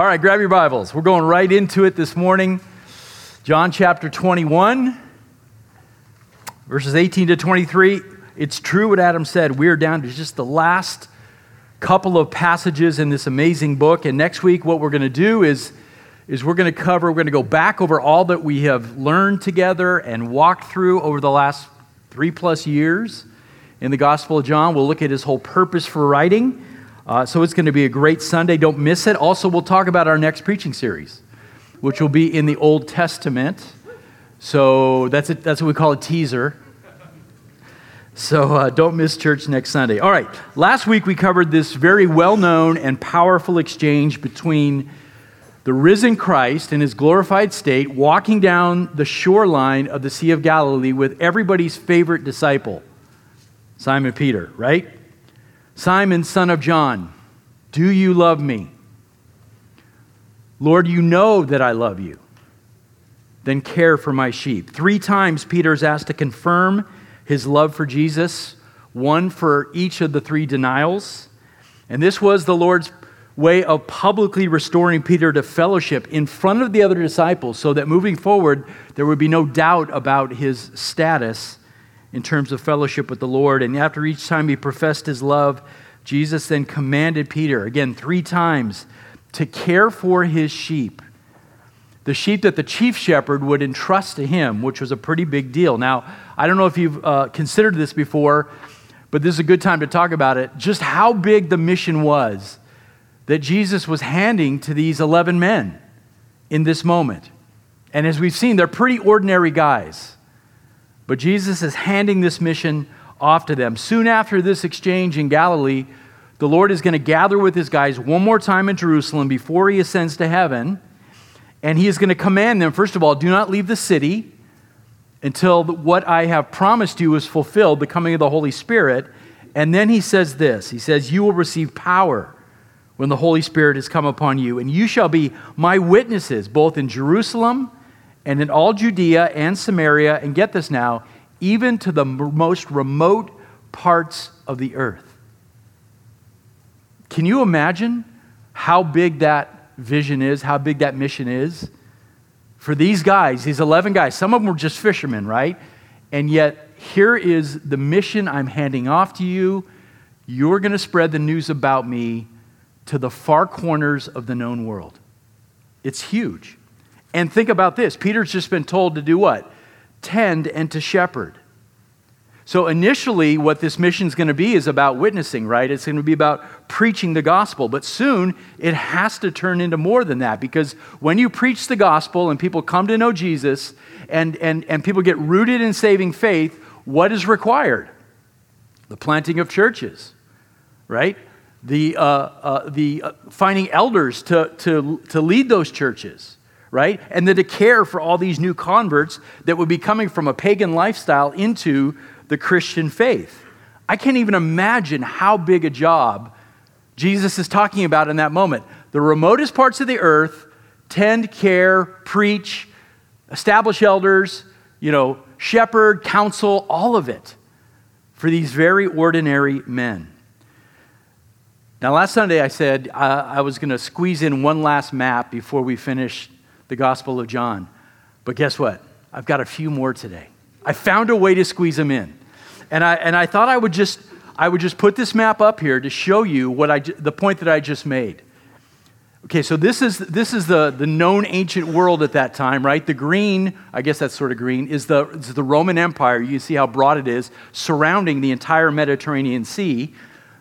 All right, grab your Bibles. We're going right into it this morning. John chapter 21, verses 18 to 23. It's true what Adam said. We're down to just the last couple of passages in this amazing book. And next week, what we're going to do is, is we're going to cover, we're going to go back over all that we have learned together and walked through over the last three plus years in the Gospel of John. We'll look at his whole purpose for writing. Uh, so it's going to be a great Sunday. Don't miss it. Also, we'll talk about our next preaching series, which will be in the Old Testament. So that's, a, that's what we call a teaser. So uh, don't miss church next Sunday. All right, last week we covered this very well known and powerful exchange between the risen Christ in his glorified state walking down the shoreline of the Sea of Galilee with everybody's favorite disciple, Simon Peter, right? Simon, son of John, do you love me? Lord, you know that I love you. Then care for my sheep. Three times Peter is asked to confirm his love for Jesus, one for each of the three denials. And this was the Lord's way of publicly restoring Peter to fellowship in front of the other disciples so that moving forward, there would be no doubt about his status in terms of fellowship with the Lord. And after each time he professed his love, Jesus then commanded Peter, again, three times, to care for his sheep. The sheep that the chief shepherd would entrust to him, which was a pretty big deal. Now, I don't know if you've uh, considered this before, but this is a good time to talk about it. Just how big the mission was that Jesus was handing to these 11 men in this moment. And as we've seen, they're pretty ordinary guys. But Jesus is handing this mission off to them. Soon after this exchange in Galilee, the Lord is going to gather with his guys one more time in Jerusalem before he ascends to heaven. And he is going to command them, first of all, do not leave the city until what I have promised you is fulfilled, the coming of the Holy Spirit. And then he says this He says, You will receive power when the Holy Spirit has come upon you, and you shall be my witnesses, both in Jerusalem and in all Judea and Samaria, and get this now, even to the most remote parts of the earth. Can you imagine how big that vision is, how big that mission is? For these guys, these 11 guys, some of them were just fishermen, right? And yet, here is the mission I'm handing off to you. You're going to spread the news about me to the far corners of the known world. It's huge. And think about this Peter's just been told to do what? Tend and to shepherd. So, initially, what this mission is going to be is about witnessing, right? It's going to be about preaching the gospel. But soon, it has to turn into more than that because when you preach the gospel and people come to know Jesus and, and, and people get rooted in saving faith, what is required? The planting of churches, right? The, uh, uh, the uh, finding elders to, to, to lead those churches right? And then to care for all these new converts that would be coming from a pagan lifestyle into the Christian faith. I can't even imagine how big a job Jesus is talking about in that moment. The remotest parts of the earth tend, care, preach, establish elders, you know, shepherd, counsel, all of it for these very ordinary men. Now, last Sunday I said uh, I was going to squeeze in one last map before we finish the Gospel of John. But guess what? I've got a few more today. I found a way to squeeze them in. And I, and I thought I would, just, I would just put this map up here to show you what I, the point that I just made. Okay, so this is, this is the, the known ancient world at that time, right? The green, I guess that's sort of green, is the, is the Roman Empire. You see how broad it is, surrounding the entire Mediterranean Sea.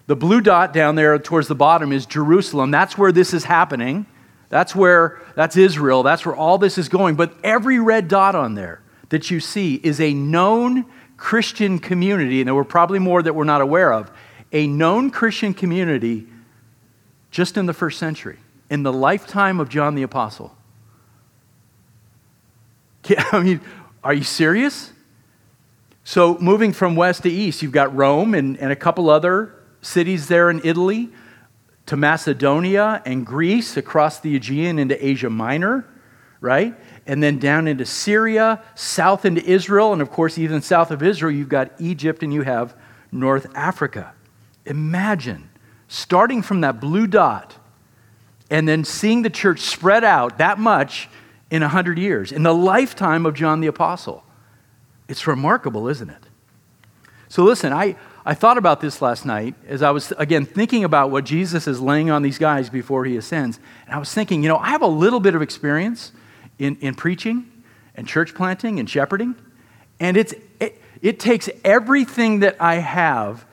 The blue dot down there towards the bottom is Jerusalem. That's where this is happening. That's where, that's Israel. That's where all this is going. But every red dot on there that you see is a known Christian community, and there were probably more that we're not aware of, a known Christian community just in the first century, in the lifetime of John the Apostle. I mean, are you serious? So, moving from west to east, you've got Rome and, and a couple other cities there in Italy to Macedonia and Greece, across the Aegean into Asia Minor, right? And then down into Syria, south into Israel, and of course, even south of Israel, you've got Egypt and you have North Africa. Imagine starting from that blue dot and then seeing the church spread out that much in 100 years, in the lifetime of John the Apostle. It's remarkable, isn't it? So, listen, I, I thought about this last night as I was, again, thinking about what Jesus is laying on these guys before he ascends. And I was thinking, you know, I have a little bit of experience in, in preaching and church planting and shepherding. And it's, it, it takes everything that I have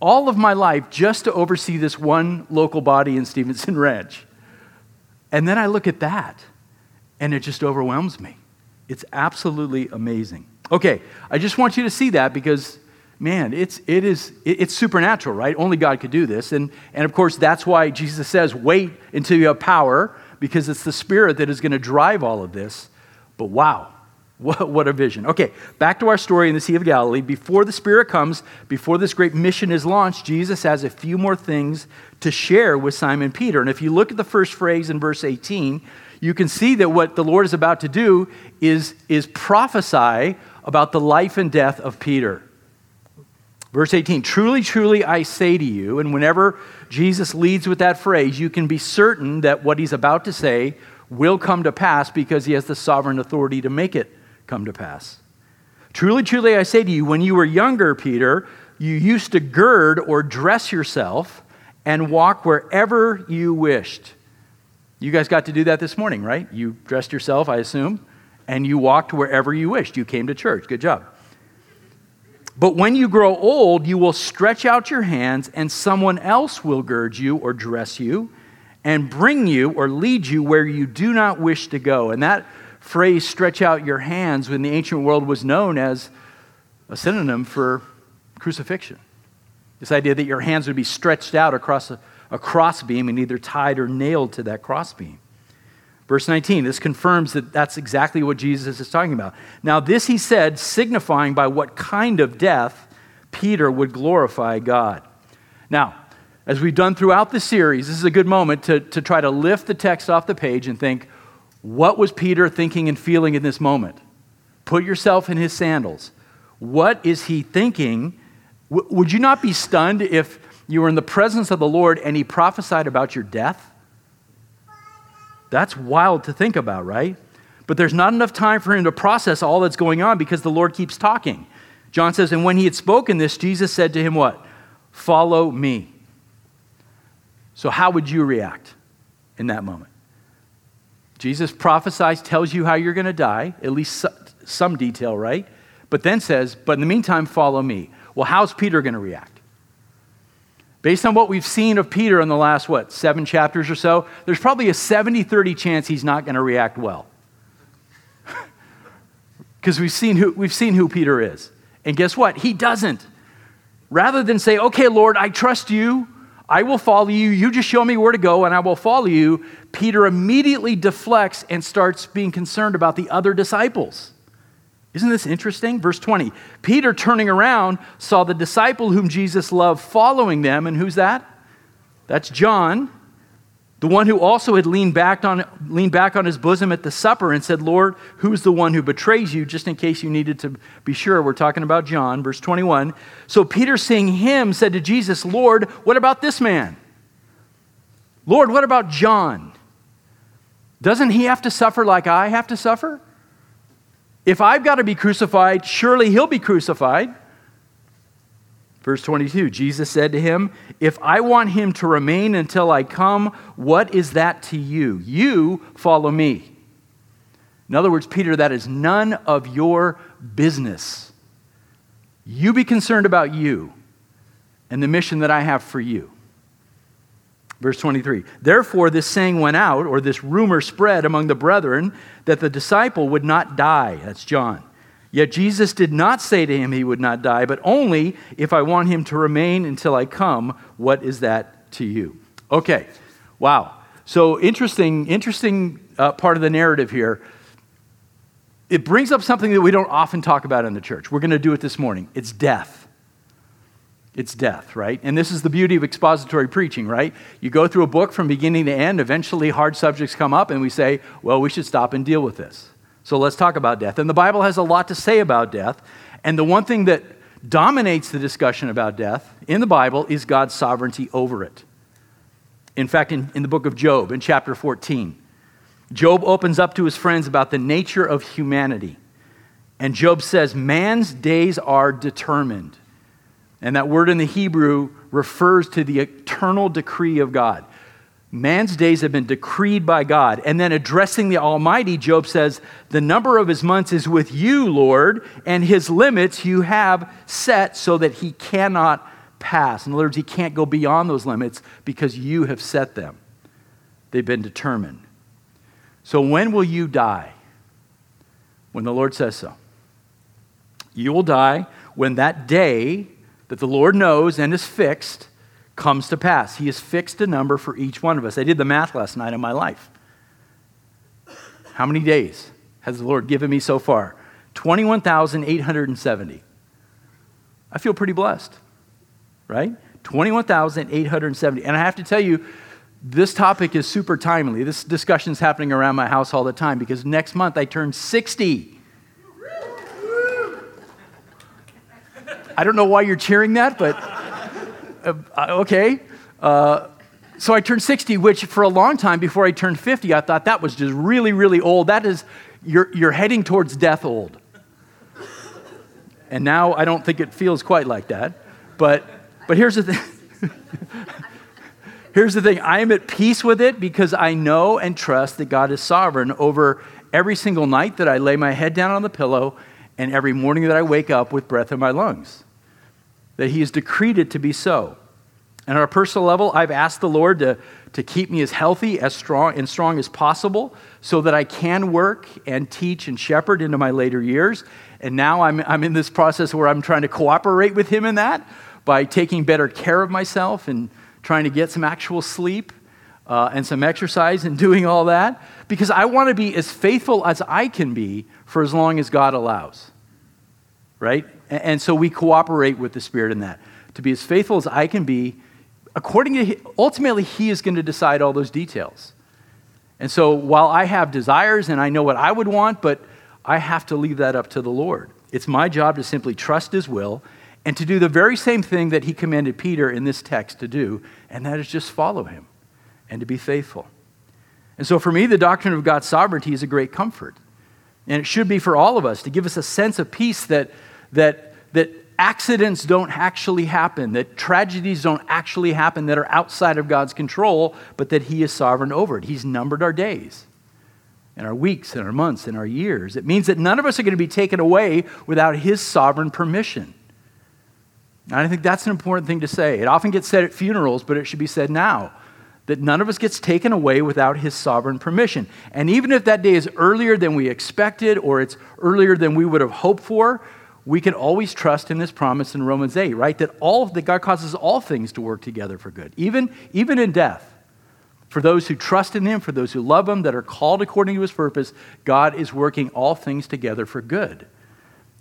all of my life just to oversee this one local body in Stevenson Ranch. And then I look at that and it just overwhelms me. It's absolutely amazing. Okay, I just want you to see that because, man, it's, it is, it's supernatural, right? Only God could do this. And, and of course, that's why Jesus says, wait until you have power because it's the Spirit that is going to drive all of this. But wow, what, what a vision. Okay, back to our story in the Sea of Galilee. Before the Spirit comes, before this great mission is launched, Jesus has a few more things to share with Simon Peter. And if you look at the first phrase in verse 18, you can see that what the Lord is about to do is, is prophesy about the life and death of Peter. Verse 18 Truly, truly, I say to you, and whenever Jesus leads with that phrase, you can be certain that what he's about to say will come to pass because he has the sovereign authority to make it come to pass. Truly, truly, I say to you, when you were younger, Peter, you used to gird or dress yourself and walk wherever you wished. You guys got to do that this morning, right? You dressed yourself, I assume, and you walked wherever you wished. You came to church. Good job. But when you grow old, you will stretch out your hands, and someone else will gird you or dress you and bring you or lead you where you do not wish to go. And that phrase, stretch out your hands, in the ancient world was known as a synonym for crucifixion. This idea that your hands would be stretched out across a, a crossbeam and either tied or nailed to that crossbeam. Verse 19, this confirms that that's exactly what Jesus is talking about. Now, this he said, signifying by what kind of death Peter would glorify God. Now, as we've done throughout the series, this is a good moment to, to try to lift the text off the page and think, what was Peter thinking and feeling in this moment? Put yourself in his sandals. What is he thinking? W- would you not be stunned if you were in the presence of the Lord and he prophesied about your death? That's wild to think about, right? But there's not enough time for him to process all that's going on because the Lord keeps talking. John says, And when he had spoken this, Jesus said to him, What? Follow me. So, how would you react in that moment? Jesus prophesies, tells you how you're going to die, at least some detail, right? But then says, But in the meantime, follow me. Well, how's Peter going to react? Based on what we've seen of Peter in the last, what, seven chapters or so, there's probably a 70 30 chance he's not going to react well. Because we've, seen who, we've seen who Peter is. And guess what? He doesn't. Rather than say, Okay, Lord, I trust you, I will follow you. You just show me where to go and I will follow you. Peter immediately deflects and starts being concerned about the other disciples. Isn't this interesting? Verse 20 Peter, turning around, saw the disciple whom Jesus loved following them. And who's that? That's John. The one who also had leaned back, on, leaned back on his bosom at the supper and said, Lord, who's the one who betrays you? Just in case you needed to be sure, we're talking about John, verse 21. So Peter, seeing him, said to Jesus, Lord, what about this man? Lord, what about John? Doesn't he have to suffer like I have to suffer? If I've got to be crucified, surely he'll be crucified. Verse 22 Jesus said to him, If I want him to remain until I come, what is that to you? You follow me. In other words, Peter, that is none of your business. You be concerned about you and the mission that I have for you. Verse 23 Therefore, this saying went out, or this rumor spread among the brethren, that the disciple would not die. That's John. Yet Jesus did not say to him he would not die, but only if I want him to remain until I come, what is that to you? Okay, wow. So interesting, interesting uh, part of the narrative here. It brings up something that we don't often talk about in the church. We're going to do it this morning. It's death. It's death, right? And this is the beauty of expository preaching, right? You go through a book from beginning to end, eventually hard subjects come up, and we say, well, we should stop and deal with this. So let's talk about death. And the Bible has a lot to say about death. And the one thing that dominates the discussion about death in the Bible is God's sovereignty over it. In fact, in, in the book of Job, in chapter 14, Job opens up to his friends about the nature of humanity. And Job says, Man's days are determined. And that word in the Hebrew refers to the eternal decree of God. Man's days have been decreed by God. And then addressing the Almighty, Job says, The number of his months is with you, Lord, and his limits you have set so that he cannot pass. In other words, he can't go beyond those limits because you have set them. They've been determined. So when will you die? When the Lord says so. You will die when that day that the Lord knows and is fixed comes to pass. He has fixed a number for each one of us. I did the math last night in my life. How many days has the Lord given me so far? 21,870. I feel pretty blessed, right? 21,870. And I have to tell you, this topic is super timely. This discussion is happening around my house all the time because next month I turn 60. I don't know why you're cheering that, but uh, okay. Uh, so I turned 60, which for a long time before I turned 50, I thought that was just really, really old. That is, you're, you're heading towards death old. And now I don't think it feels quite like that. But, but here's the thing. here's the thing I am at peace with it because I know and trust that God is sovereign over every single night that I lay my head down on the pillow and every morning that I wake up with breath in my lungs that He has decreed it to be so. And on a personal level, I've asked the Lord to, to keep me as healthy, as strong, and strong as possible so that I can work and teach and shepherd into my later years. And now I'm, I'm in this process where I'm trying to cooperate with Him in that by taking better care of myself and trying to get some actual sleep uh, and some exercise and doing all that because I want to be as faithful as I can be for as long as God allows. Right? And so we cooperate with the Spirit in that. To be as faithful as I can be, according to, ultimately, He is going to decide all those details. And so while I have desires and I know what I would want, but I have to leave that up to the Lord. It's my job to simply trust His will and to do the very same thing that He commanded Peter in this text to do, and that is just follow Him and to be faithful. And so for me, the doctrine of God's sovereignty is a great comfort. And it should be for all of us to give us a sense of peace that that, that accidents don't actually happen, that tragedies don't actually happen that are outside of God's control, but that He is sovereign over it. He's numbered our days and our weeks and our months and our years. It means that none of us are going to be taken away without His sovereign permission. And I think that's an important thing to say. It often gets said at funerals, but it should be said now that none of us gets taken away without his sovereign permission. And even if that day is earlier than we expected or it's earlier than we would have hoped for, we can always trust in this promise in Romans 8, right? That all that God causes all things to work together for good, even, even in death. For those who trust in him, for those who love him, that are called according to his purpose, God is working all things together for good.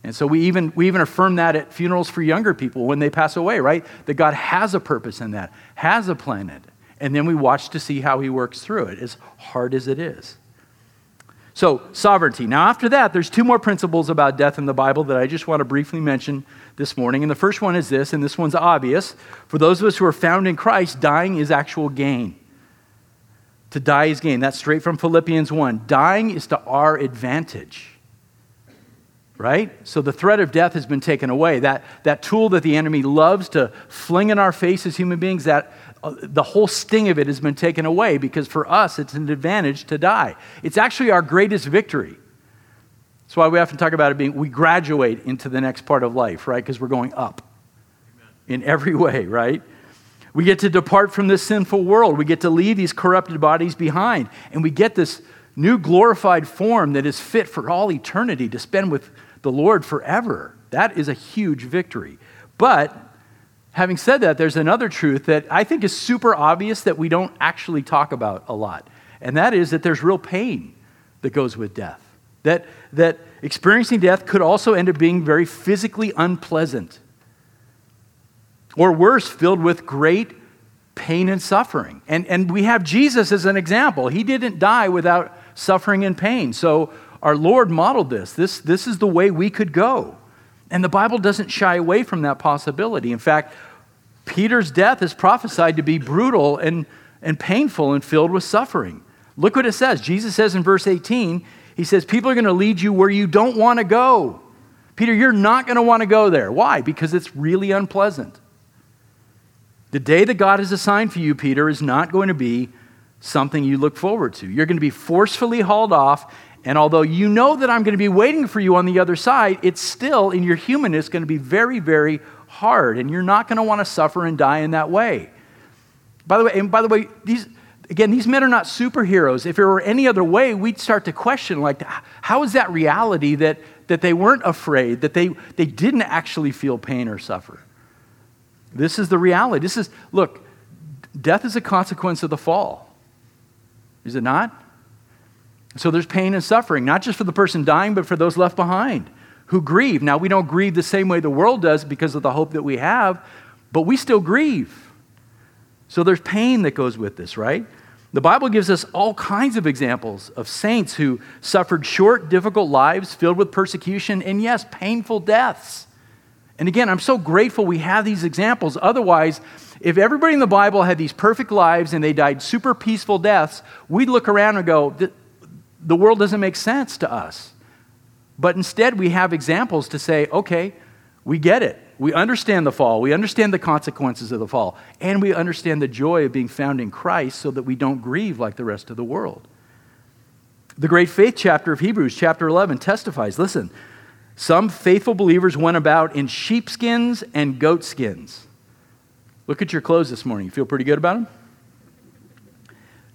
And so we even, we even affirm that at funerals for younger people when they pass away, right? That God has a purpose in that, has a plan in it. And then we watch to see how he works through it, as hard as it is. So, sovereignty. Now, after that, there's two more principles about death in the Bible that I just want to briefly mention this morning. And the first one is this, and this one's obvious. For those of us who are found in Christ, dying is actual gain. To die is gain. That's straight from Philippians 1. Dying is to our advantage. Right? So the threat of death has been taken away. That, that tool that the enemy loves to fling in our face as human beings, that, Uh, the whole sting of it has been taken away because for us it's an advantage to die. It's actually our greatest victory. That's why we often talk about it being we graduate into the next part of life, right? Because we're going up Amen. in every way, right? We get to depart from this sinful world. We get to leave these corrupted bodies behind. And we get this new glorified form that is fit for all eternity to spend with the Lord forever. That is a huge victory. But Having said that, there's another truth that I think is super obvious that we don't actually talk about a lot, and that is that there's real pain that goes with death. That, that experiencing death could also end up being very physically unpleasant, or worse, filled with great pain and suffering. And, and we have Jesus as an example. He didn't die without suffering and pain. So our Lord modeled this. This, this is the way we could go. And the Bible doesn't shy away from that possibility. In fact, Peter's death is prophesied to be brutal and and painful and filled with suffering. Look what it says. Jesus says in verse 18, He says, People are going to lead you where you don't want to go. Peter, you're not going to want to go there. Why? Because it's really unpleasant. The day that God has assigned for you, Peter, is not going to be something you look forward to. You're going to be forcefully hauled off, and although you know that I'm going to be waiting for you on the other side, it's still, in your humanness, going to be very, very hard, and you're not going to want to suffer and die in that way. By the way, and by the way, these again, these men are not superheroes. If it were any other way, we'd start to question, like, how is that reality that, that they weren't afraid, that they, they didn't actually feel pain or suffer? This is the reality. This is, look, death is a consequence of the fall. Is it not? So there's pain and suffering, not just for the person dying, but for those left behind who grieve. Now, we don't grieve the same way the world does because of the hope that we have, but we still grieve. So there's pain that goes with this, right? The Bible gives us all kinds of examples of saints who suffered short, difficult lives filled with persecution and, yes, painful deaths. And again, I'm so grateful we have these examples. Otherwise, if everybody in the Bible had these perfect lives and they died super peaceful deaths, we'd look around and go, the world doesn't make sense to us. But instead, we have examples to say, okay, we get it. We understand the fall. We understand the consequences of the fall. And we understand the joy of being found in Christ so that we don't grieve like the rest of the world. The great faith chapter of Hebrews, chapter 11, testifies listen, some faithful believers went about in sheepskins and goatskins. Look at your clothes this morning. You feel pretty good about them?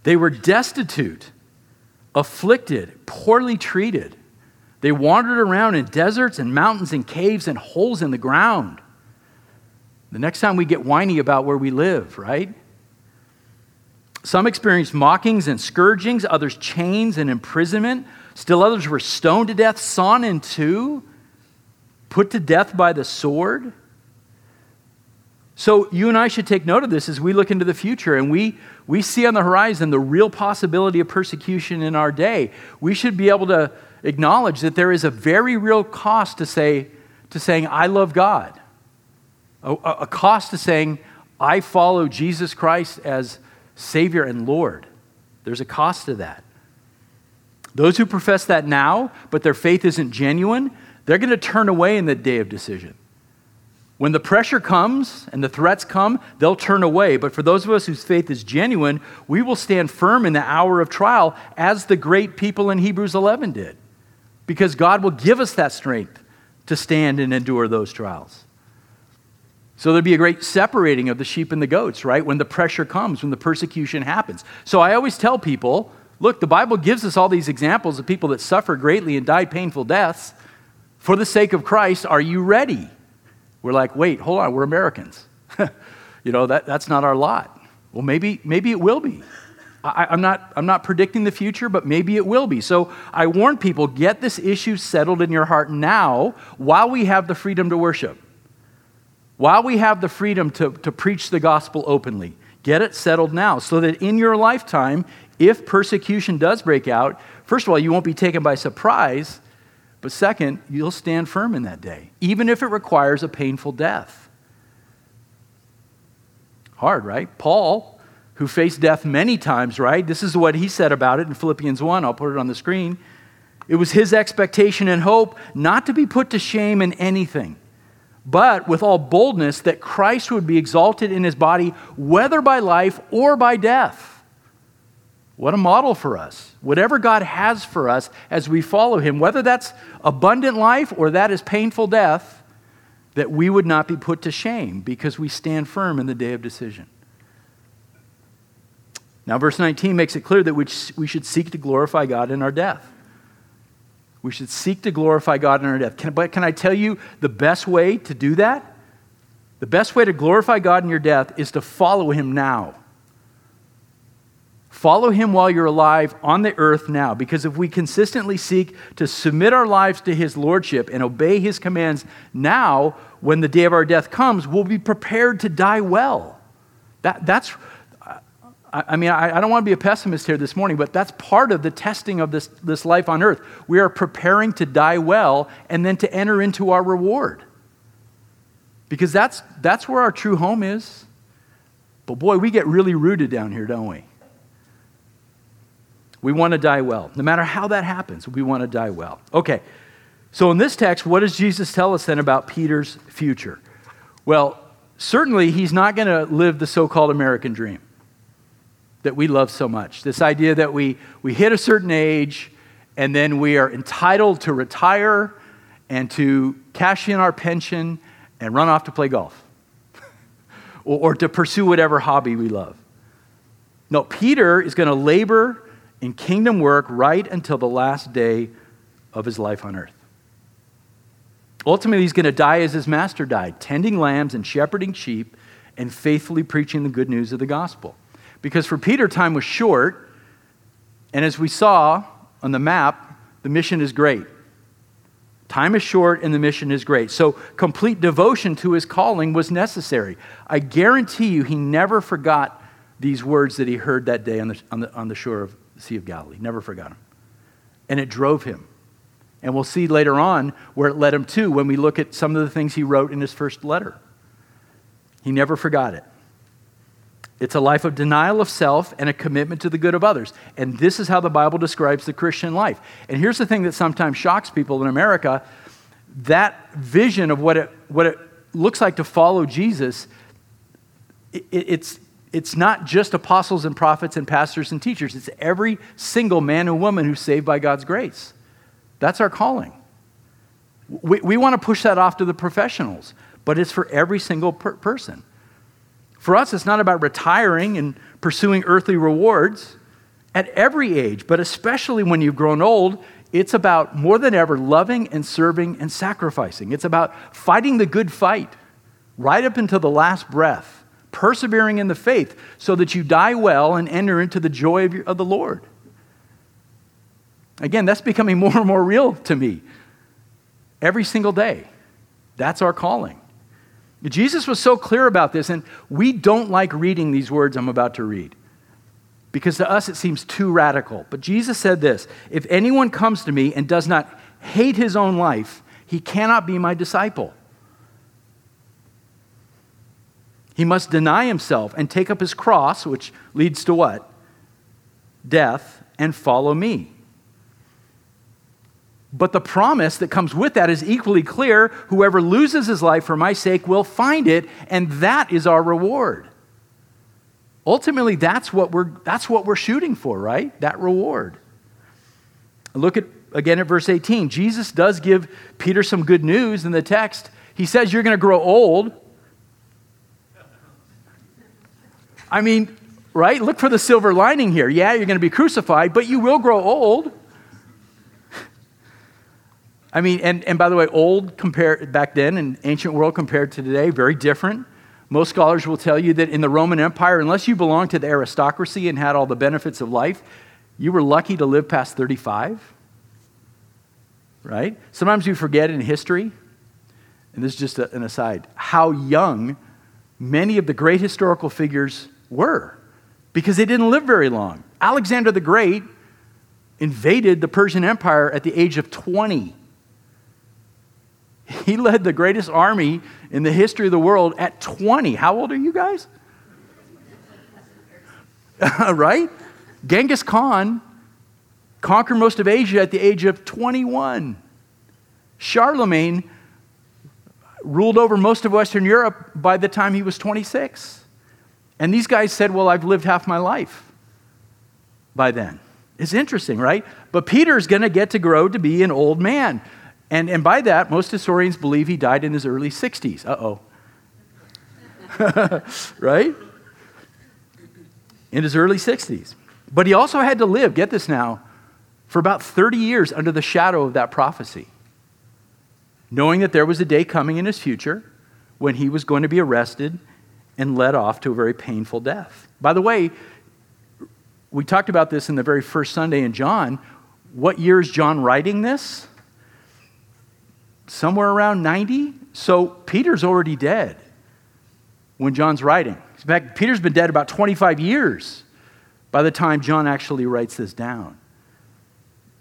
They were destitute, afflicted, poorly treated they wandered around in deserts and mountains and caves and holes in the ground. The next time we get whiny about where we live, right? Some experienced mockings and scourgings, others chains and imprisonment. Still others were stoned to death, sawn in two, put to death by the sword. So you and I should take note of this as we look into the future and we, we see on the horizon the real possibility of persecution in our day. We should be able to acknowledge that there is a very real cost to, say, to saying, I love God, a, a cost to saying, I follow Jesus Christ as Savior and Lord. There's a cost to that. Those who profess that now, but their faith isn't genuine, they're going to turn away in the day of decision. When the pressure comes and the threats come, they'll turn away. But for those of us whose faith is genuine, we will stand firm in the hour of trial, as the great people in Hebrews 11 did because God will give us that strength to stand and endure those trials. So there'd be a great separating of the sheep and the goats, right? When the pressure comes, when the persecution happens. So I always tell people look, the Bible gives us all these examples of people that suffer greatly and died painful deaths. For the sake of Christ, are you ready? We're like, wait, hold on, we're Americans. you know, that, that's not our lot. Well, maybe, maybe it will be. I, am not, I'm not predicting the future, but maybe it will be. So I warn people get this issue settled in your heart now while we have the freedom to worship, while we have the freedom to, to preach the gospel openly. Get it settled now so that in your lifetime, if persecution does break out, first of all, you won't be taken by surprise, but second, you'll stand firm in that day, even if it requires a painful death. Hard, right? Paul who faced death many times, right? This is what he said about it in Philippians 1. I'll put it on the screen. It was his expectation and hope not to be put to shame in anything, but with all boldness that Christ would be exalted in his body, whether by life or by death. What a model for us. Whatever God has for us as we follow him, whether that's abundant life or that is painful death, that we would not be put to shame because we stand firm in the day of decision. Now, verse 19 makes it clear that we, we should seek to glorify God in our death. We should seek to glorify God in our death. Can, but can I tell you the best way to do that? The best way to glorify God in your death is to follow Him now. Follow Him while you're alive on the earth now. Because if we consistently seek to submit our lives to His Lordship and obey His commands now, when the day of our death comes, we'll be prepared to die well. That, that's, I mean, I, don't want to be a pessimist here this morning, but that's part of the testing of this, this life on earth. We are preparing to die well and then to enter into our reward. Because that's, that's where our true home is. But boy, we get really rooted down here, don't we? We want to die well. No matter how that happens, we want to die well. Okay, so in this text, what does Jesus tell us then about Peter's future? Well, certainly he's not going to live the so called American dream that we love so much. This idea that we, we hit a certain age and then we are entitled to retire and to cash in our pension and run off to play golf or, or to pursue whatever hobby we love. No, Peter is going to labor in kingdom work right until the last day of his life on earth. Ultimately, he's going to die as his master died, tending lambs and shepherding sheep and faithfully preaching the good news of the gospel. Because for Peter, time was short, and as we saw on the map, the mission is great. Time is short and the mission is great. So, complete devotion to his calling was necessary. I guarantee you, he never forgot these words that he heard that day on the, on the, on the shore of the Sea of Galilee. Never forgot him. And it drove him. And we'll see later on where it led him to when we look at some of the things he wrote in his first letter. He never forgot it. It's a life of denial of self and a commitment to the good of others. And this is how the Bible describes the Christian life. And here's the thing that sometimes shocks people in America that vision of what it, what it looks like to follow Jesus, it, it's, it's not just apostles and prophets and pastors and teachers, it's every single man and woman who's saved by God's grace. That's our calling. We, we want to push that off to the professionals, but it's for every single per- person. For us, it's not about retiring and pursuing earthly rewards at every age, but especially when you've grown old. It's about more than ever loving and serving and sacrificing. It's about fighting the good fight right up until the last breath, persevering in the faith so that you die well and enter into the joy of, your, of the Lord. Again, that's becoming more and more real to me every single day. That's our calling. Jesus was so clear about this, and we don't like reading these words I'm about to read because to us it seems too radical. But Jesus said this If anyone comes to me and does not hate his own life, he cannot be my disciple. He must deny himself and take up his cross, which leads to what? Death, and follow me. But the promise that comes with that is equally clear. Whoever loses his life for my sake will find it, and that is our reward. Ultimately, that's what we're, that's what we're shooting for, right? That reward. Look at again at verse 18. Jesus does give Peter some good news in the text. He says, You're going to grow old. I mean, right? Look for the silver lining here. Yeah, you're going to be crucified, but you will grow old. I mean, and, and by the way, old compared back then in ancient world compared to today, very different. Most scholars will tell you that in the Roman Empire, unless you belonged to the aristocracy and had all the benefits of life, you were lucky to live past 35. Right? Sometimes we forget in history, and this is just an aside, how young many of the great historical figures were because they didn't live very long. Alexander the Great invaded the Persian Empire at the age of 20. He led the greatest army in the history of the world at 20. How old are you guys? right? Genghis Khan conquered most of Asia at the age of 21. Charlemagne ruled over most of Western Europe by the time he was 26. And these guys said, Well, I've lived half my life by then. It's interesting, right? But Peter's going to get to grow to be an old man. And, and by that, most historians believe he died in his early 60s. Uh oh. right? In his early 60s. But he also had to live, get this now, for about 30 years under the shadow of that prophecy, knowing that there was a day coming in his future when he was going to be arrested and led off to a very painful death. By the way, we talked about this in the very first Sunday in John. What year is John writing this? somewhere around 90. So Peter's already dead when John's writing. In fact, Peter's been dead about 25 years by the time John actually writes this down.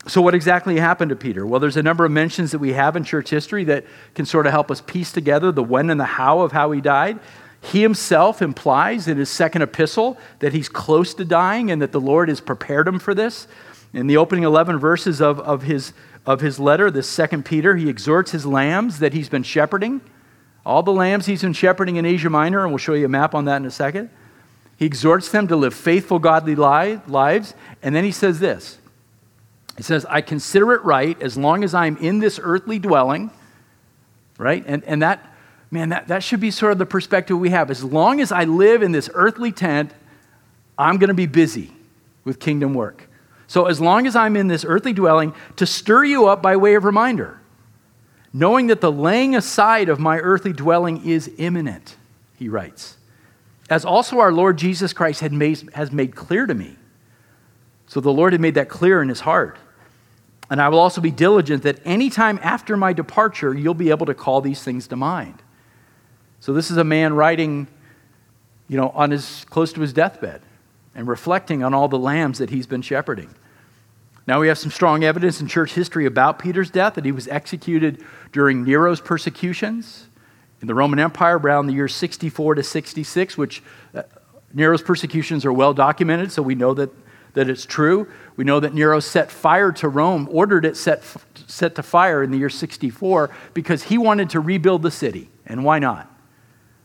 So, what exactly happened to Peter? Well, there's a number of mentions that we have in church history that can sort of help us piece together the when and the how of how he died. He himself implies in his second epistle that he's close to dying and that the Lord has prepared him for this. In the opening 11 verses of, of, his, of his letter, this second Peter, he exhorts his lambs that he's been shepherding. All the lambs he's been shepherding in Asia Minor, and we'll show you a map on that in a second. He exhorts them to live faithful, godly lives. And then he says this He says, I consider it right as long as I'm in this earthly dwelling, right? And, and that, man, that, that should be sort of the perspective we have. As long as I live in this earthly tent, I'm going to be busy with kingdom work. So, as long as I'm in this earthly dwelling, to stir you up by way of reminder, knowing that the laying aside of my earthly dwelling is imminent, he writes, as also our Lord Jesus Christ had made, has made clear to me. So, the Lord had made that clear in his heart. And I will also be diligent that any time after my departure, you'll be able to call these things to mind. So, this is a man writing, you know, on his, close to his deathbed and reflecting on all the lambs that he's been shepherding. Now, we have some strong evidence in church history about Peter's death that he was executed during Nero's persecutions in the Roman Empire around the year 64 to 66, which uh, Nero's persecutions are well documented, so we know that, that it's true. We know that Nero set fire to Rome, ordered it set, set to fire in the year 64 because he wanted to rebuild the city. And why not?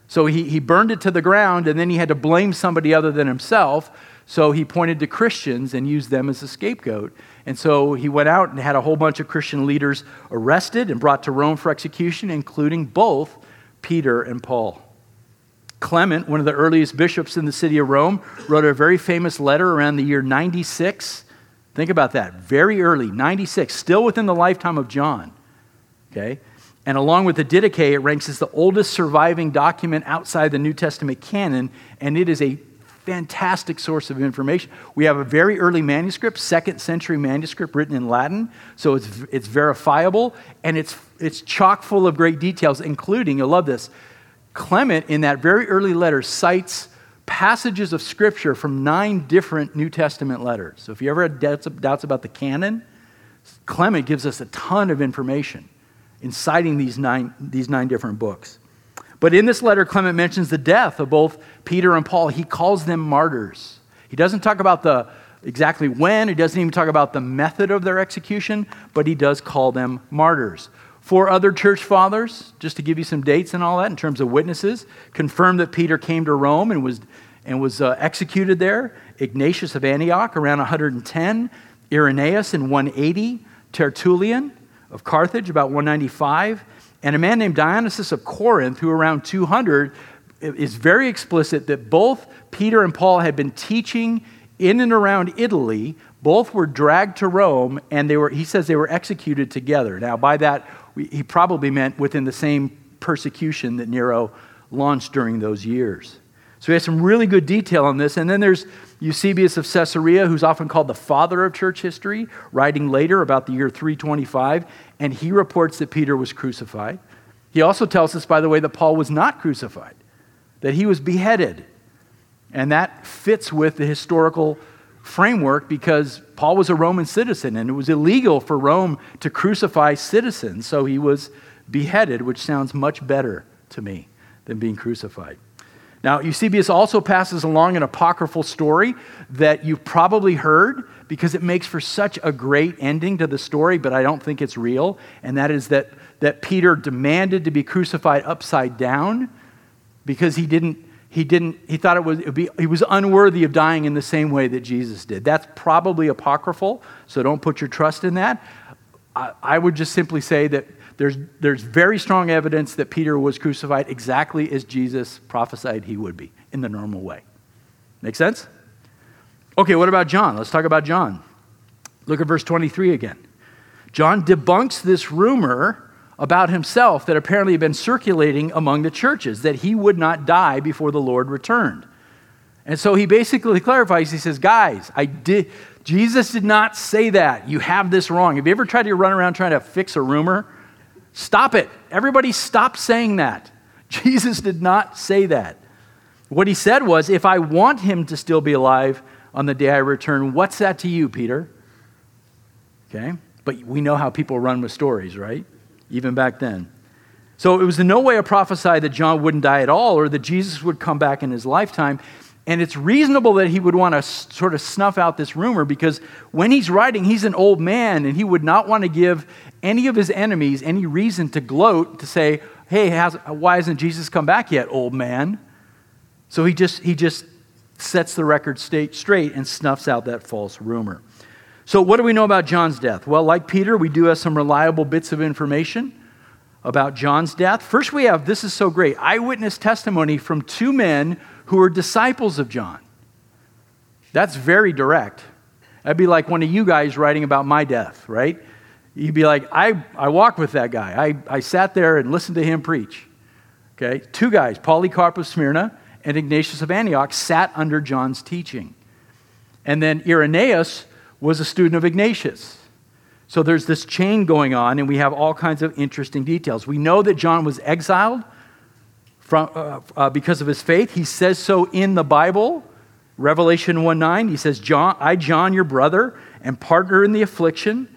So he, he burned it to the ground, and then he had to blame somebody other than himself. So he pointed to Christians and used them as a scapegoat. And so he went out and had a whole bunch of Christian leaders arrested and brought to Rome for execution, including both Peter and Paul. Clement, one of the earliest bishops in the city of Rome, wrote a very famous letter around the year 96. Think about that. Very early, 96, still within the lifetime of John. Okay? And along with the Didache, it ranks as the oldest surviving document outside the New Testament canon, and it is a fantastic source of information. We have a very early manuscript, second century manuscript written in Latin, so it's, it's verifiable and it's, it's chock full of great details, including, you'll love this, Clement in that very early letter cites passages of scripture from nine different New Testament letters. So if you ever had doubts, doubts about the canon, Clement gives us a ton of information in citing these nine, these nine different books. But in this letter, Clement mentions the death of both Peter and Paul. He calls them martyrs. He doesn't talk about the exactly when, he doesn't even talk about the method of their execution, but he does call them martyrs. Four other church fathers, just to give you some dates and all that in terms of witnesses, confirm that Peter came to Rome and was, and was uh, executed there. Ignatius of Antioch around 110, Irenaeus in 180, Tertullian of Carthage about 195, and a man named Dionysius of Corinth, who around 200 is very explicit that both Peter and Paul had been teaching in and around Italy. Both were dragged to Rome, and they were, he says they were executed together. Now, by that, he probably meant within the same persecution that Nero launched during those years. So we have some really good detail on this. And then there's Eusebius of Caesarea, who's often called the father of church history, writing later about the year 325, and he reports that Peter was crucified. He also tells us, by the way, that Paul was not crucified, that he was beheaded. And that fits with the historical framework because Paul was a Roman citizen and it was illegal for Rome to crucify citizens. So he was beheaded, which sounds much better to me than being crucified. Now, Eusebius also passes along an apocryphal story that you've probably heard because it makes for such a great ending to the story, but I don't think it's real. And that is that, that Peter demanded to be crucified upside down because he didn't, he didn't, he thought it was, it be, he was unworthy of dying in the same way that Jesus did. That's probably apocryphal, so don't put your trust in that. I, I would just simply say that there's, there's very strong evidence that Peter was crucified exactly as Jesus prophesied he would be in the normal way. Make sense? Okay, what about John? Let's talk about John. Look at verse 23 again. John debunks this rumor about himself that apparently had been circulating among the churches that he would not die before the Lord returned. And so he basically clarifies he says, Guys, I did, Jesus did not say that. You have this wrong. Have you ever tried to run around trying to fix a rumor? Stop it. Everybody stop saying that. Jesus did not say that. What he said was, if I want him to still be alive on the day I return, what's that to you, Peter? Okay? But we know how people run with stories, right? Even back then. So it was in no way a prophesy that John wouldn't die at all or that Jesus would come back in his lifetime. And it's reasonable that he would want to sort of snuff out this rumor because when he's writing, he's an old man and he would not want to give any of his enemies any reason to gloat to say, hey, why hasn't Jesus come back yet, old man? So he just, he just sets the record straight and snuffs out that false rumor. So, what do we know about John's death? Well, like Peter, we do have some reliable bits of information about John's death. First, we have this is so great eyewitness testimony from two men who were disciples of John. That's very direct. That'd be like one of you guys writing about my death, right? You'd be like, I, I walked with that guy. I, I sat there and listened to him preach. Okay? Two guys, Polycarp of Smyrna and Ignatius of Antioch, sat under John's teaching. And then Irenaeus was a student of Ignatius. So there's this chain going on, and we have all kinds of interesting details. We know that John was exiled from, uh, uh, because of his faith. He says so in the Bible. Revelation 1 9, he says, John, I, John, your brother, and partner in the affliction,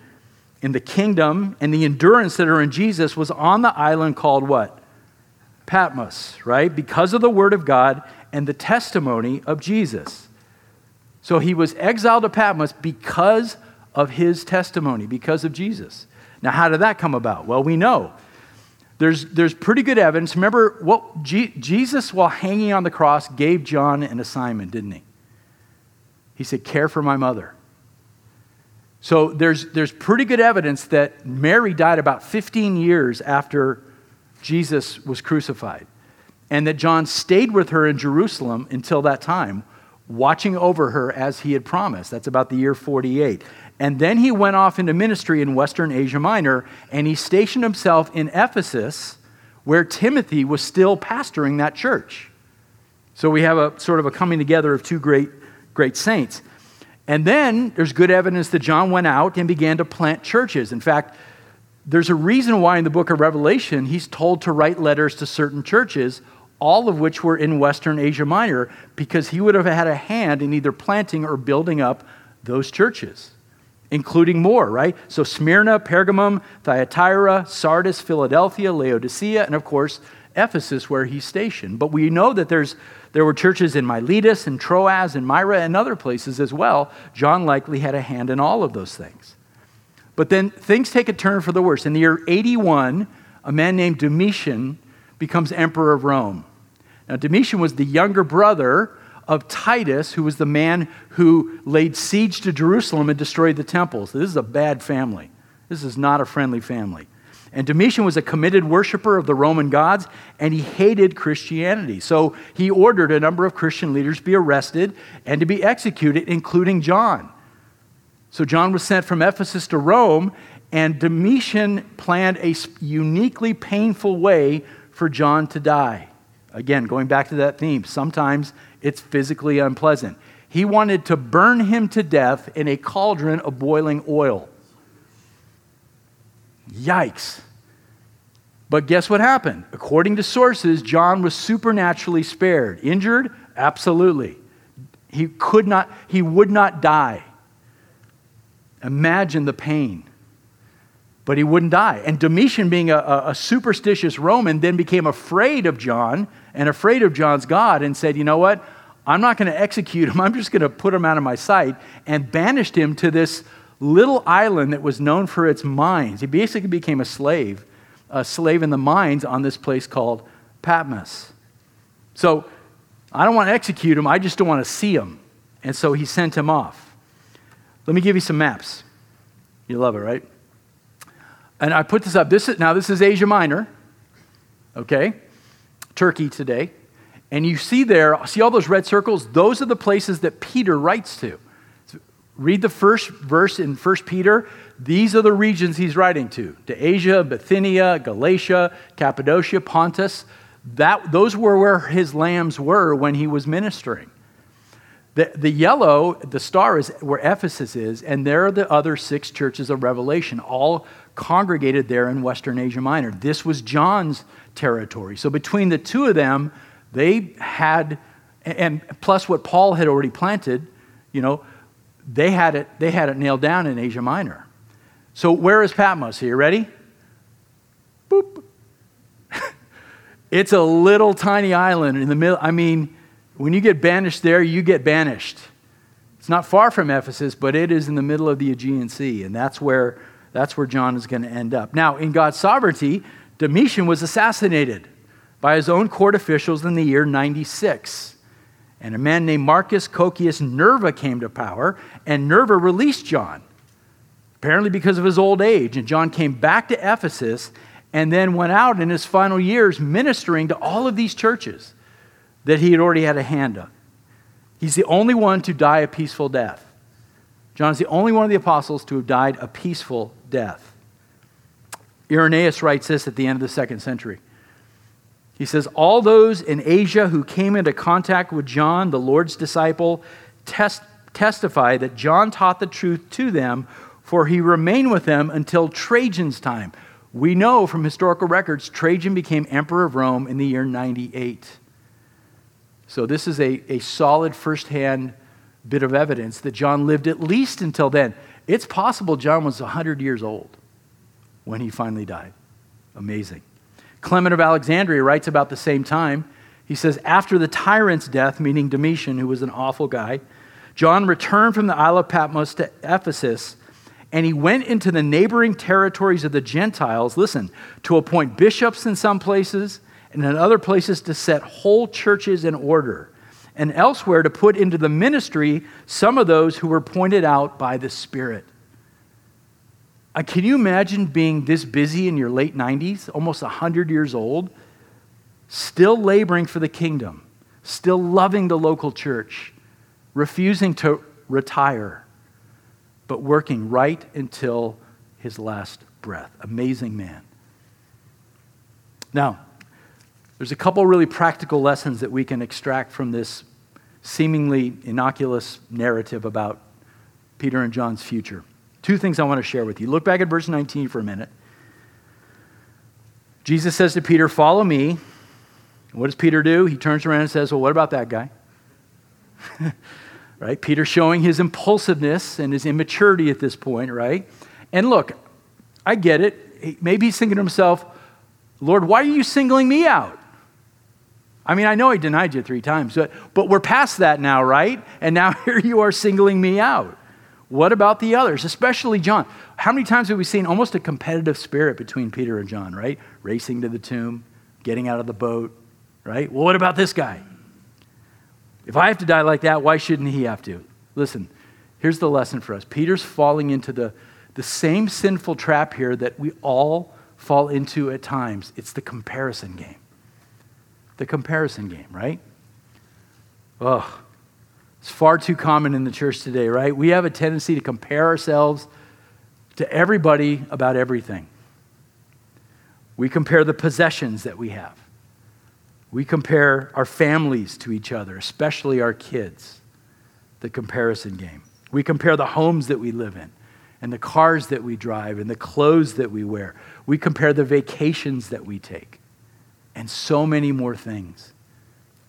in the kingdom, and the endurance that are in Jesus, was on the island called what? Patmos, right? Because of the word of God and the testimony of Jesus. So he was exiled to Patmos because of his testimony, because of Jesus. Now, how did that come about? Well, we know there's, there's pretty good evidence. Remember what G- Jesus, while hanging on the cross, gave John an assignment, didn't he? He said, Care for my mother. So there's, there's pretty good evidence that Mary died about 15 years after Jesus was crucified, and that John stayed with her in Jerusalem until that time, watching over her as he had promised. That's about the year 48. And then he went off into ministry in Western Asia Minor, and he stationed himself in Ephesus, where Timothy was still pastoring that church. So we have a sort of a coming together of two great, great saints. And then there's good evidence that John went out and began to plant churches. In fact, there's a reason why in the book of Revelation he's told to write letters to certain churches, all of which were in Western Asia Minor, because he would have had a hand in either planting or building up those churches including more, right? So Smyrna, Pergamum, Thyatira, Sardis, Philadelphia, Laodicea, and of course, Ephesus, where he's stationed. But we know that there's, there were churches in Miletus and Troas and Myra and other places as well. John likely had a hand in all of those things. But then things take a turn for the worse. In the year 81, a man named Domitian becomes emperor of Rome. Now, Domitian was the younger brother of Titus, who was the man who laid siege to Jerusalem and destroyed the temple. So this is a bad family. This is not a friendly family. And Domitian was a committed worshiper of the Roman gods, and he hated Christianity. So he ordered a number of Christian leaders be arrested and to be executed, including John. So John was sent from Ephesus to Rome, and Domitian planned a uniquely painful way for John to die. Again, going back to that theme, sometimes it's physically unpleasant. He wanted to burn him to death in a cauldron of boiling oil. Yikes. But guess what happened? According to sources, John was supernaturally spared. Injured? Absolutely. He could not, he would not die. Imagine the pain. But he wouldn't die. And Domitian, being a, a, superstitious Roman, then became afraid of John and afraid of John's God and said, You know what? I'm not going to execute him. I'm just going to put him out of my sight and banished him to this little island that was known for its mines. He basically became a slave, a slave in the mines on this place called Patmos. So I don't want to execute him. I just don't want to see him. And so he sent him off. Let me give you some maps. You love it, right? And I put this up. This is, now, this is Asia Minor, okay? Turkey today. And you see there, see all those red circles? Those are the places that Peter writes to. So read the first verse in 1 Peter. These are the regions he's writing to to Asia, Bithynia, Galatia, Cappadocia, Pontus. That, those were where his lambs were when he was ministering. The, the yellow, the star is where Ephesus is, and there are the other six churches of Revelation, all congregated there in Western Asia Minor. This was John's territory. So between the two of them, they had, and plus what Paul had already planted, you know, they had it, they had it nailed down in Asia Minor. So where is Patmos? You ready? Boop. It's a little tiny island in the middle. I mean, when you get banished there, you get banished. It's not far from Ephesus, but it is in the middle of the Aegean Sea, and that's where, that's where John is going to end up. Now, in God's sovereignty, Domitian was assassinated by his own court officials in the year 96. And a man named Marcus Cocceius Nerva came to power, and Nerva released John, apparently because of his old age. And John came back to Ephesus and then went out in his final years ministering to all of these churches that he had already had a hand on. He's the only one to die a peaceful death. John is the only one of the apostles to have died a peaceful death. Irenaeus writes this at the end of the second century. He says, All those in Asia who came into contact with John, the Lord's disciple, test, testify that John taught the truth to them, for he remained with them until Trajan's time. We know from historical records Trajan became emperor of Rome in the year 98. So, this is a, a solid firsthand bit of evidence that John lived at least until then. It's possible John was 100 years old when he finally died. Amazing. Clement of Alexandria writes about the same time. He says, After the tyrant's death, meaning Domitian, who was an awful guy, John returned from the Isle of Patmos to Ephesus, and he went into the neighboring territories of the Gentiles, listen, to appoint bishops in some places and in other places to set whole churches in order, and elsewhere to put into the ministry some of those who were pointed out by the Spirit. Uh, can you imagine being this busy in your late 90s, almost 100 years old, still laboring for the kingdom, still loving the local church, refusing to retire, but working right until his last breath? Amazing man. Now, there's a couple really practical lessons that we can extract from this seemingly innocuous narrative about Peter and John's future. Two things I want to share with you. Look back at verse 19 for a minute. Jesus says to Peter, Follow me. What does Peter do? He turns around and says, Well, what about that guy? right? Peter showing his impulsiveness and his immaturity at this point, right? And look, I get it. Maybe he's thinking to himself, Lord, why are you singling me out? I mean, I know I denied you three times, but, but we're past that now, right? And now here you are singling me out. What about the others, especially John? How many times have we seen almost a competitive spirit between Peter and John, right? Racing to the tomb, getting out of the boat, right? Well, what about this guy? If I have to die like that, why shouldn't he have to? Listen, here's the lesson for us Peter's falling into the, the same sinful trap here that we all fall into at times. It's the comparison game the comparison game, right? Oh, it's far too common in the church today, right? We have a tendency to compare ourselves to everybody about everything. We compare the possessions that we have. We compare our families to each other, especially our kids. The comparison game. We compare the homes that we live in, and the cars that we drive, and the clothes that we wear. We compare the vacations that we take and so many more things.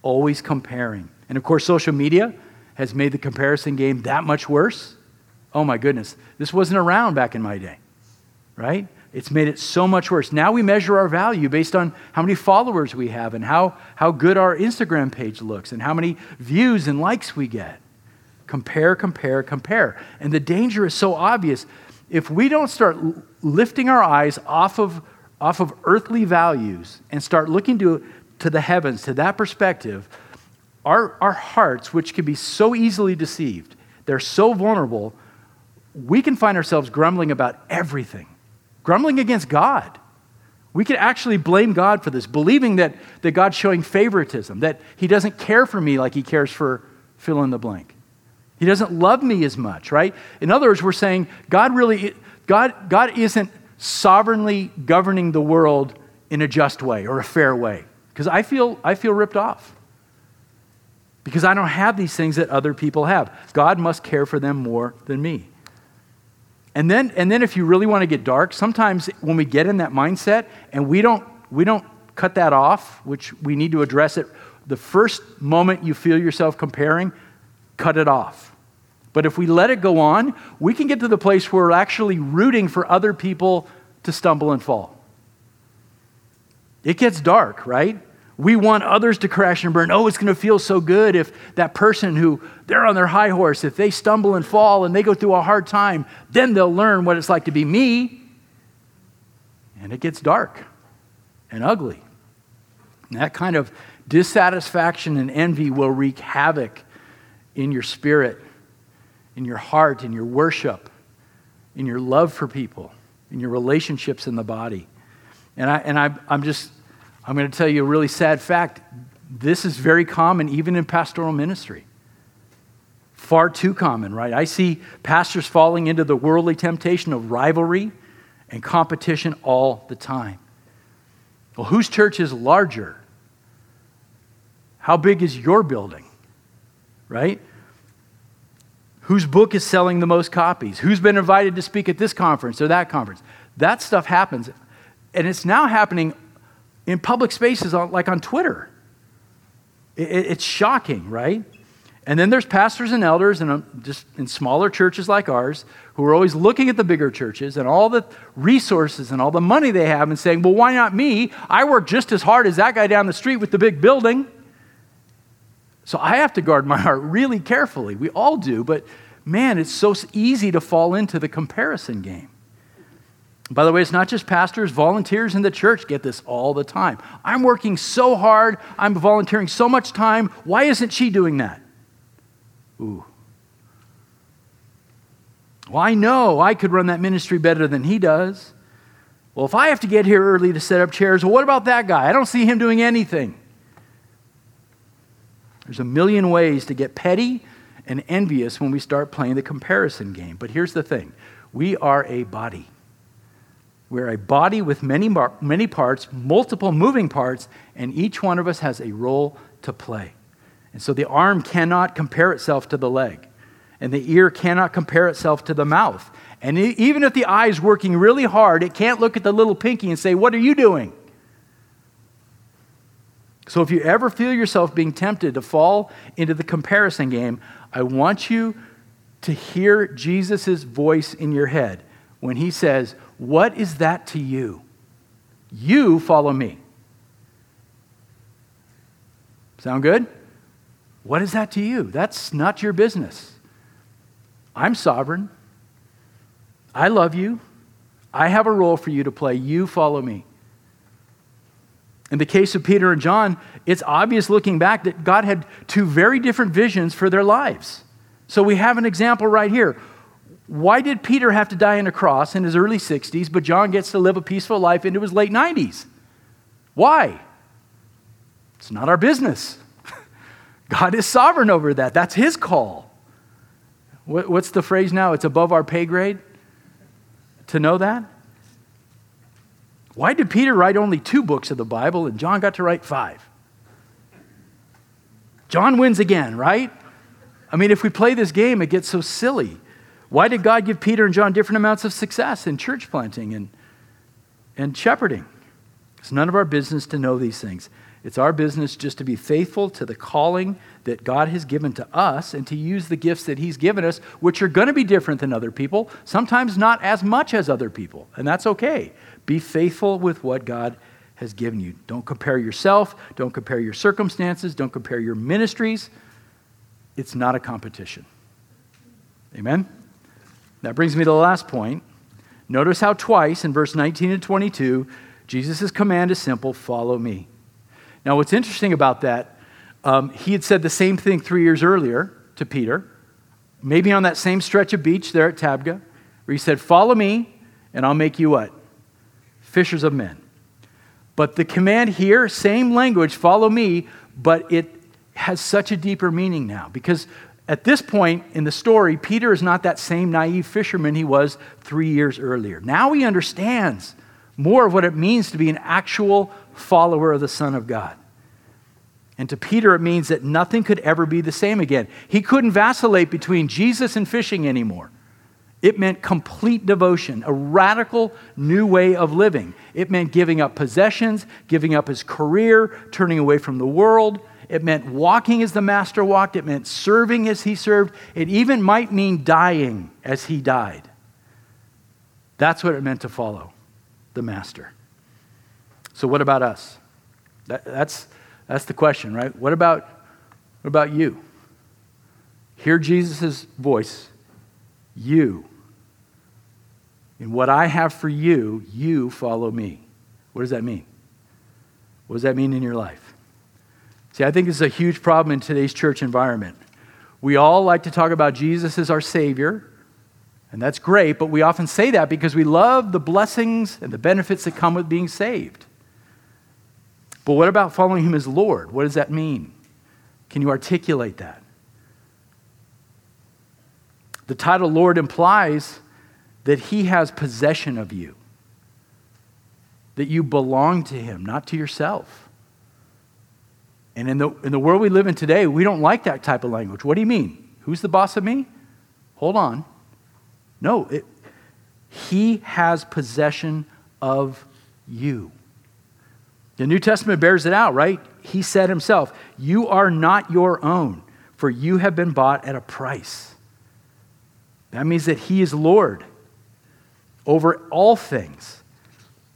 Always comparing. And of course, social media has made the comparison game that much worse. Oh my goodness. This wasn't around back in my day, right? It's made it so much worse. Now we measure our value based on how many followers we have and how, how good our Instagram page looks and how many views and likes we get. Compare, compare, compare. And the danger is so obvious. If we don't start lifting our eyes off of off of earthly values and start looking to, to the heavens, to that perspective, our, our hearts, which can be so easily deceived, they're so vulnerable, we can find ourselves grumbling about everything, grumbling against God. We could actually blame God for this, believing that, that God's showing favoritism, that He doesn't care for me like He cares for fill in the blank. He doesn't love me as much, right? In other words, we're saying God really, God, God isn't sovereignly governing the world in a just way or a fair way. Because I feel, I feel ripped off. Because I don't have these things that other people have. God must care for them more than me. And then, and then if you really want to get dark, sometimes when we get in that mindset and we don't, we don't cut that off, which we need to address it, the first moment you feel yourself comparing, cut it off. But if we let it go on, we can get to the place where we're actually rooting for other people to stumble and fall. It gets dark, right? We want others to crash and burn. Oh, it's going to feel so good if that person who they're on their high horse, if they stumble and fall and they go through a hard time, then they'll learn what it's like to be me. And it gets dark and ugly. And that kind of dissatisfaction and envy will wreak havoc in your spirit, in your heart, in your worship, in your love for people, in your relationships in the body. And, I, and I, I'm just I'm going to tell you a really sad fact. This is very common even in pastoral ministry. Far too common, right? I see pastors falling into the worldly temptation of rivalry and competition all the time. Well, whose church is larger? How big is your building? Right? Whose book is selling the most copies? Who's been invited to speak at this conference or that conference? That stuff happens. And it's now happening in public spaces like on Twitter. It's shocking, right? And then there's pastors and elders and um, just in smaller churches like ours who are always looking at the bigger churches and all the resources and all the money they have and saying, well, why not me? I work just as hard as that guy down the street with the big building. So I have to guard my heart really carefully. We all do, but man, it's so easy to fall into the comparison game. By the way, it's not just pastors, volunteers in the church get this all the time. I'm working so hard, I'm volunteering so much time. Why isn't she doing that? Ooh. Well, I know I could run that ministry better than he does. Well, if I have to get here early to set up chairs, well, what about that guy? I don't see him doing anything. There's a million ways to get petty and envious when we start playing the comparison game. But here's the thing we are a body. We're a body with many, many parts, multiple moving parts, and each one of us has a role to play. And so the arm cannot compare itself to the leg, and the ear cannot compare itself to the mouth. And even if the eye is working really hard, it can't look at the little pinky and say, What are you doing? So if you ever feel yourself being tempted to fall into the comparison game, I want you to hear Jesus' voice in your head when he says, what is that to you? You follow me. Sound good? What is that to you? That's not your business. I'm sovereign. I love you. I have a role for you to play. You follow me. In the case of Peter and John, it's obvious looking back that God had two very different visions for their lives. So we have an example right here. Why did Peter have to die on a cross in his early 60s, but John gets to live a peaceful life into his late 90s? Why? It's not our business. God is sovereign over that. That's his call. What's the phrase now? It's above our pay grade to know that? Why did Peter write only two books of the Bible and John got to write five? John wins again, right? I mean, if we play this game, it gets so silly. Why did God give Peter and John different amounts of success in church planting and, and shepherding? It's none of our business to know these things. It's our business just to be faithful to the calling that God has given to us and to use the gifts that He's given us, which are going to be different than other people, sometimes not as much as other people, and that's okay. Be faithful with what God has given you. Don't compare yourself, don't compare your circumstances, don't compare your ministries. It's not a competition. Amen? That brings me to the last point. Notice how twice in verse 19 and 22, Jesus' command is simple follow me. Now, what's interesting about that, um, he had said the same thing three years earlier to Peter, maybe on that same stretch of beach there at Tabgha, where he said, Follow me, and I'll make you what? Fishers of men. But the command here, same language, follow me, but it has such a deeper meaning now because at this point in the story, Peter is not that same naive fisherman he was three years earlier. Now he understands more of what it means to be an actual follower of the Son of God. And to Peter, it means that nothing could ever be the same again. He couldn't vacillate between Jesus and fishing anymore. It meant complete devotion, a radical new way of living. It meant giving up possessions, giving up his career, turning away from the world, it meant walking as the master walked. It meant serving as he served. It even might mean dying as he died. That's what it meant to follow the master. So, what about us? That, that's That's the question, right? What about, what about you? Hear Jesus' voice. You. In what I have for you, you follow me. What does that mean? What does that mean in your life? See, I think this is a huge problem in today's church environment. We all like to talk about Jesus as our Savior, and that's great, but we often say that because we love the blessings and the benefits that come with being saved. But what about following Him as Lord? What does that mean? Can you articulate that? The title Lord implies that He has possession of you, that you belong to Him, not to yourself. And in the, in the world we live in today, we don't like that type of language. What do you mean? Who's the boss of me? Hold on. No, it, He has possession of you. The New Testament bears it out, right? He said himself, You are not your own, for you have been bought at a price. That means that He is Lord over all things.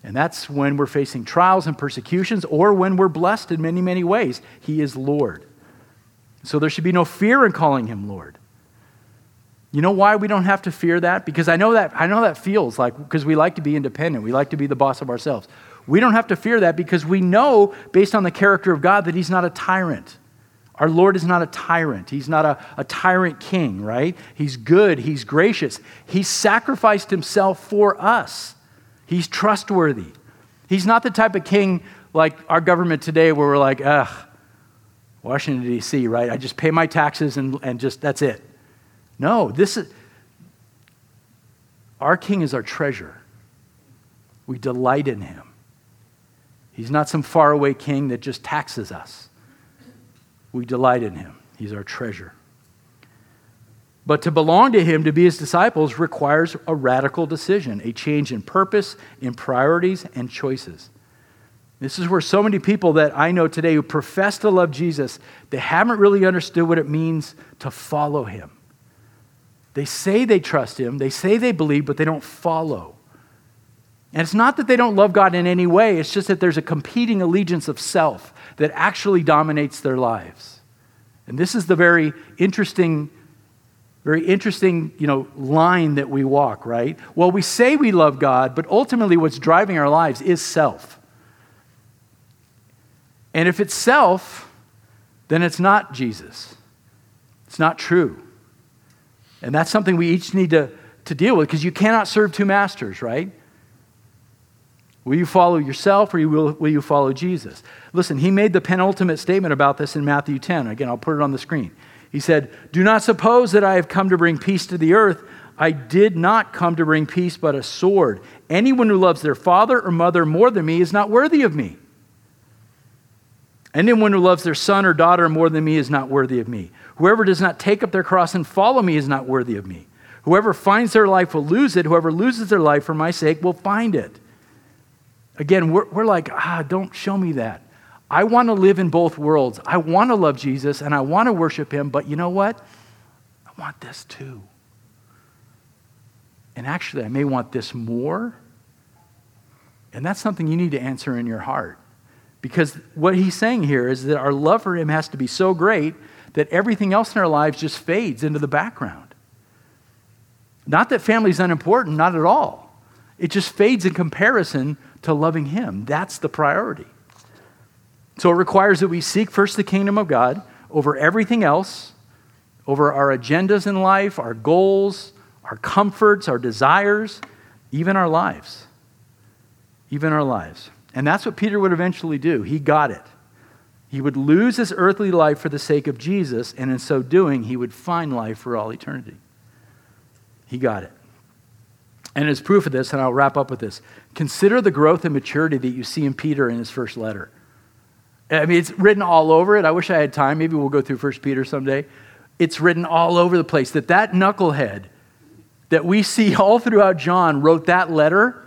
And that's when we're facing trials and persecutions or when we're blessed in many, many ways. He is Lord. So there should be no fear in calling Him Lord. You know why we don't have to fear that? Because I know that I know that feels like because we like to be independent. We like to be the boss of ourselves. We don't have to fear that because we know, based on the character of God, that He's not a tyrant. Our Lord is not a tyrant. He's not a, a tyrant king, right? He's good. He's gracious. He sacrificed Himself for us. He's trustworthy. He's not the type of king like our government today where we're like, ugh, Washington, D.C., right? I just pay my taxes and, and just that's it. No, this is, our king is our treasure. We delight in him. He's not some faraway king that just taxes us. We delight in him, he's our treasure. But to belong to him, to be his disciples, requires a radical decision, a change in purpose, in priorities, and choices. This is where so many people that I know today who profess to love Jesus, they haven't really understood what it means to follow him. They say they trust him, they say they believe, but they don't follow. And it's not that they don't love God in any way, it's just that there's a competing allegiance of self that actually dominates their lives. And this is the very interesting very interesting, you know, line that we walk, right? Well, we say we love God, but ultimately what's driving our lives is self. And if it's self, then it's not Jesus. It's not true. And that's something we each need to, to deal with because you cannot serve two masters, right? Will you follow yourself or will, will you follow Jesus? Listen, he made the penultimate statement about this in Matthew 10. Again, I'll put it on the screen. He said, Do not suppose that I have come to bring peace to the earth. I did not come to bring peace, but a sword. Anyone who loves their father or mother more than me is not worthy of me. Anyone who loves their son or daughter more than me is not worthy of me. Whoever does not take up their cross and follow me is not worthy of me. Whoever finds their life will lose it. Whoever loses their life for my sake will find it. Again, we're, we're like, ah, don't show me that. I want to live in both worlds. I want to love Jesus and I want to worship him, but you know what? I want this too. And actually, I may want this more. And that's something you need to answer in your heart. Because what he's saying here is that our love for him has to be so great that everything else in our lives just fades into the background. Not that family's unimportant, not at all. It just fades in comparison to loving him. That's the priority. So it requires that we seek first the kingdom of God over everything else, over our agendas in life, our goals, our comforts, our desires, even our lives. Even our lives. And that's what Peter would eventually do. He got it. He would lose his earthly life for the sake of Jesus, and in so doing, he would find life for all eternity. He got it. And as proof of this, and I'll wrap up with this consider the growth and maturity that you see in Peter in his first letter. I mean, it's written all over it. I wish I had time. Maybe we'll go through First Peter someday. It's written all over the place that that knucklehead that we see all throughout John wrote that letter.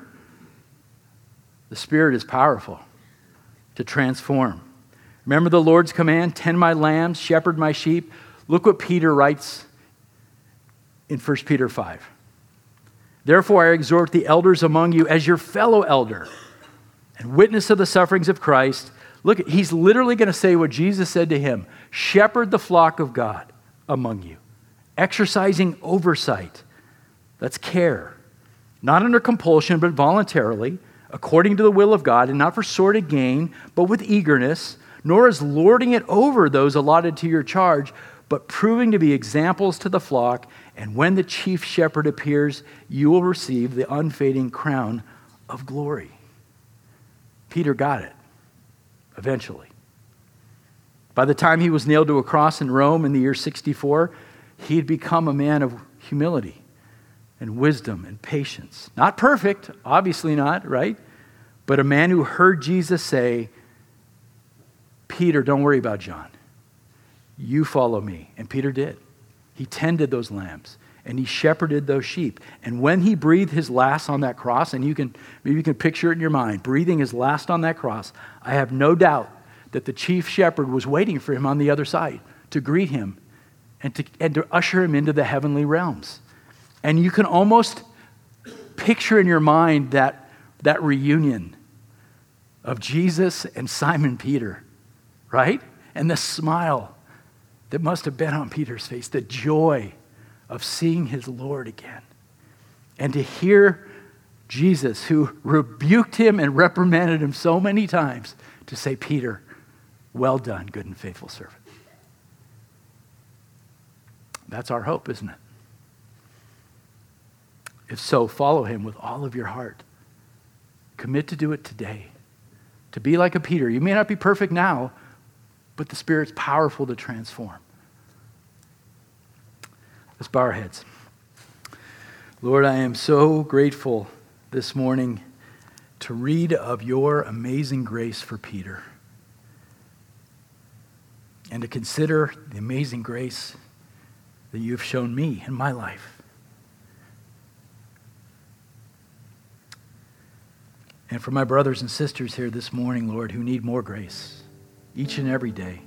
The Spirit is powerful to transform. Remember the Lord's command tend my lambs, shepherd my sheep. Look what Peter writes in 1 Peter 5. Therefore, I exhort the elders among you as your fellow elder and witness of the sufferings of Christ Look, he's literally going to say what Jesus said to him Shepherd the flock of God among you, exercising oversight. That's care. Not under compulsion, but voluntarily, according to the will of God, and not for sordid gain, but with eagerness, nor as lording it over those allotted to your charge, but proving to be examples to the flock. And when the chief shepherd appears, you will receive the unfading crown of glory. Peter got it eventually. By the time he was nailed to a cross in Rome in the year 64, he had become a man of humility and wisdom and patience. Not perfect, obviously not, right? But a man who heard Jesus say, Peter, don't worry about John. You follow me. And Peter did. He tended those lambs and he shepherded those sheep. And when he breathed his last on that cross, and you can maybe you can picture it in your mind, breathing his last on that cross, I have no doubt that the chief shepherd was waiting for him on the other side to greet him and to, and to usher him into the heavenly realms. And you can almost picture in your mind that, that reunion of Jesus and Simon Peter, right? And the smile that must have been on Peter's face, the joy of seeing his Lord again. And to hear Jesus, who rebuked him and reprimanded him so many times, to say, Peter, well done, good and faithful servant. That's our hope, isn't it? If so, follow him with all of your heart. Commit to do it today. To be like a Peter. You may not be perfect now, but the Spirit's powerful to transform. Let's bow our heads. Lord, I am so grateful this morning to read of your amazing grace for Peter and to consider the amazing grace that you have shown me in my life. And for my brothers and sisters here this morning, Lord, who need more grace each and every day.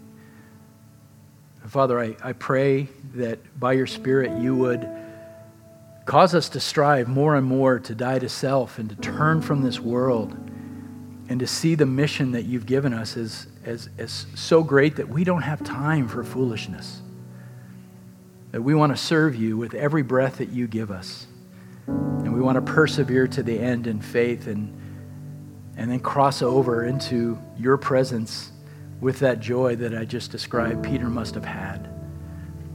Father, I, I pray that by your Spirit you would cause us to strive more and more to die to self and to turn from this world and to see the mission that you've given us as, as, as so great that we don't have time for foolishness. That we want to serve you with every breath that you give us. And we want to persevere to the end in faith and, and then cross over into your presence with that joy that I just described, Peter must have had.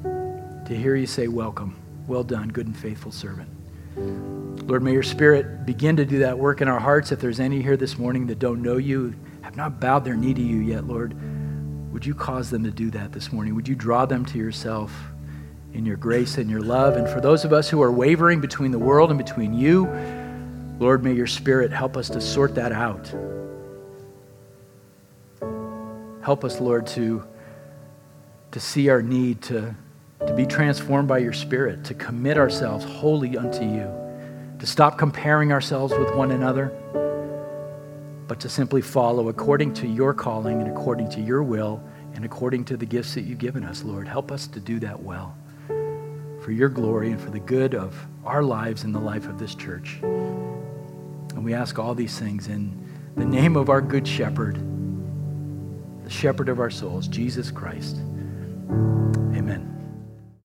To hear you say, Welcome, well done, good and faithful servant. Lord, may your spirit begin to do that work in our hearts. If there's any here this morning that don't know you, have not bowed their knee to you yet, Lord, would you cause them to do that this morning? Would you draw them to yourself in your grace and your love? And for those of us who are wavering between the world and between you, Lord, may your spirit help us to sort that out Help us, Lord, to, to see our need to, to be transformed by your Spirit, to commit ourselves wholly unto you, to stop comparing ourselves with one another, but to simply follow according to your calling and according to your will and according to the gifts that you've given us, Lord. Help us to do that well for your glory and for the good of our lives and the life of this church. And we ask all these things in the name of our good shepherd the shepherd of our souls, Jesus Christ. Amen.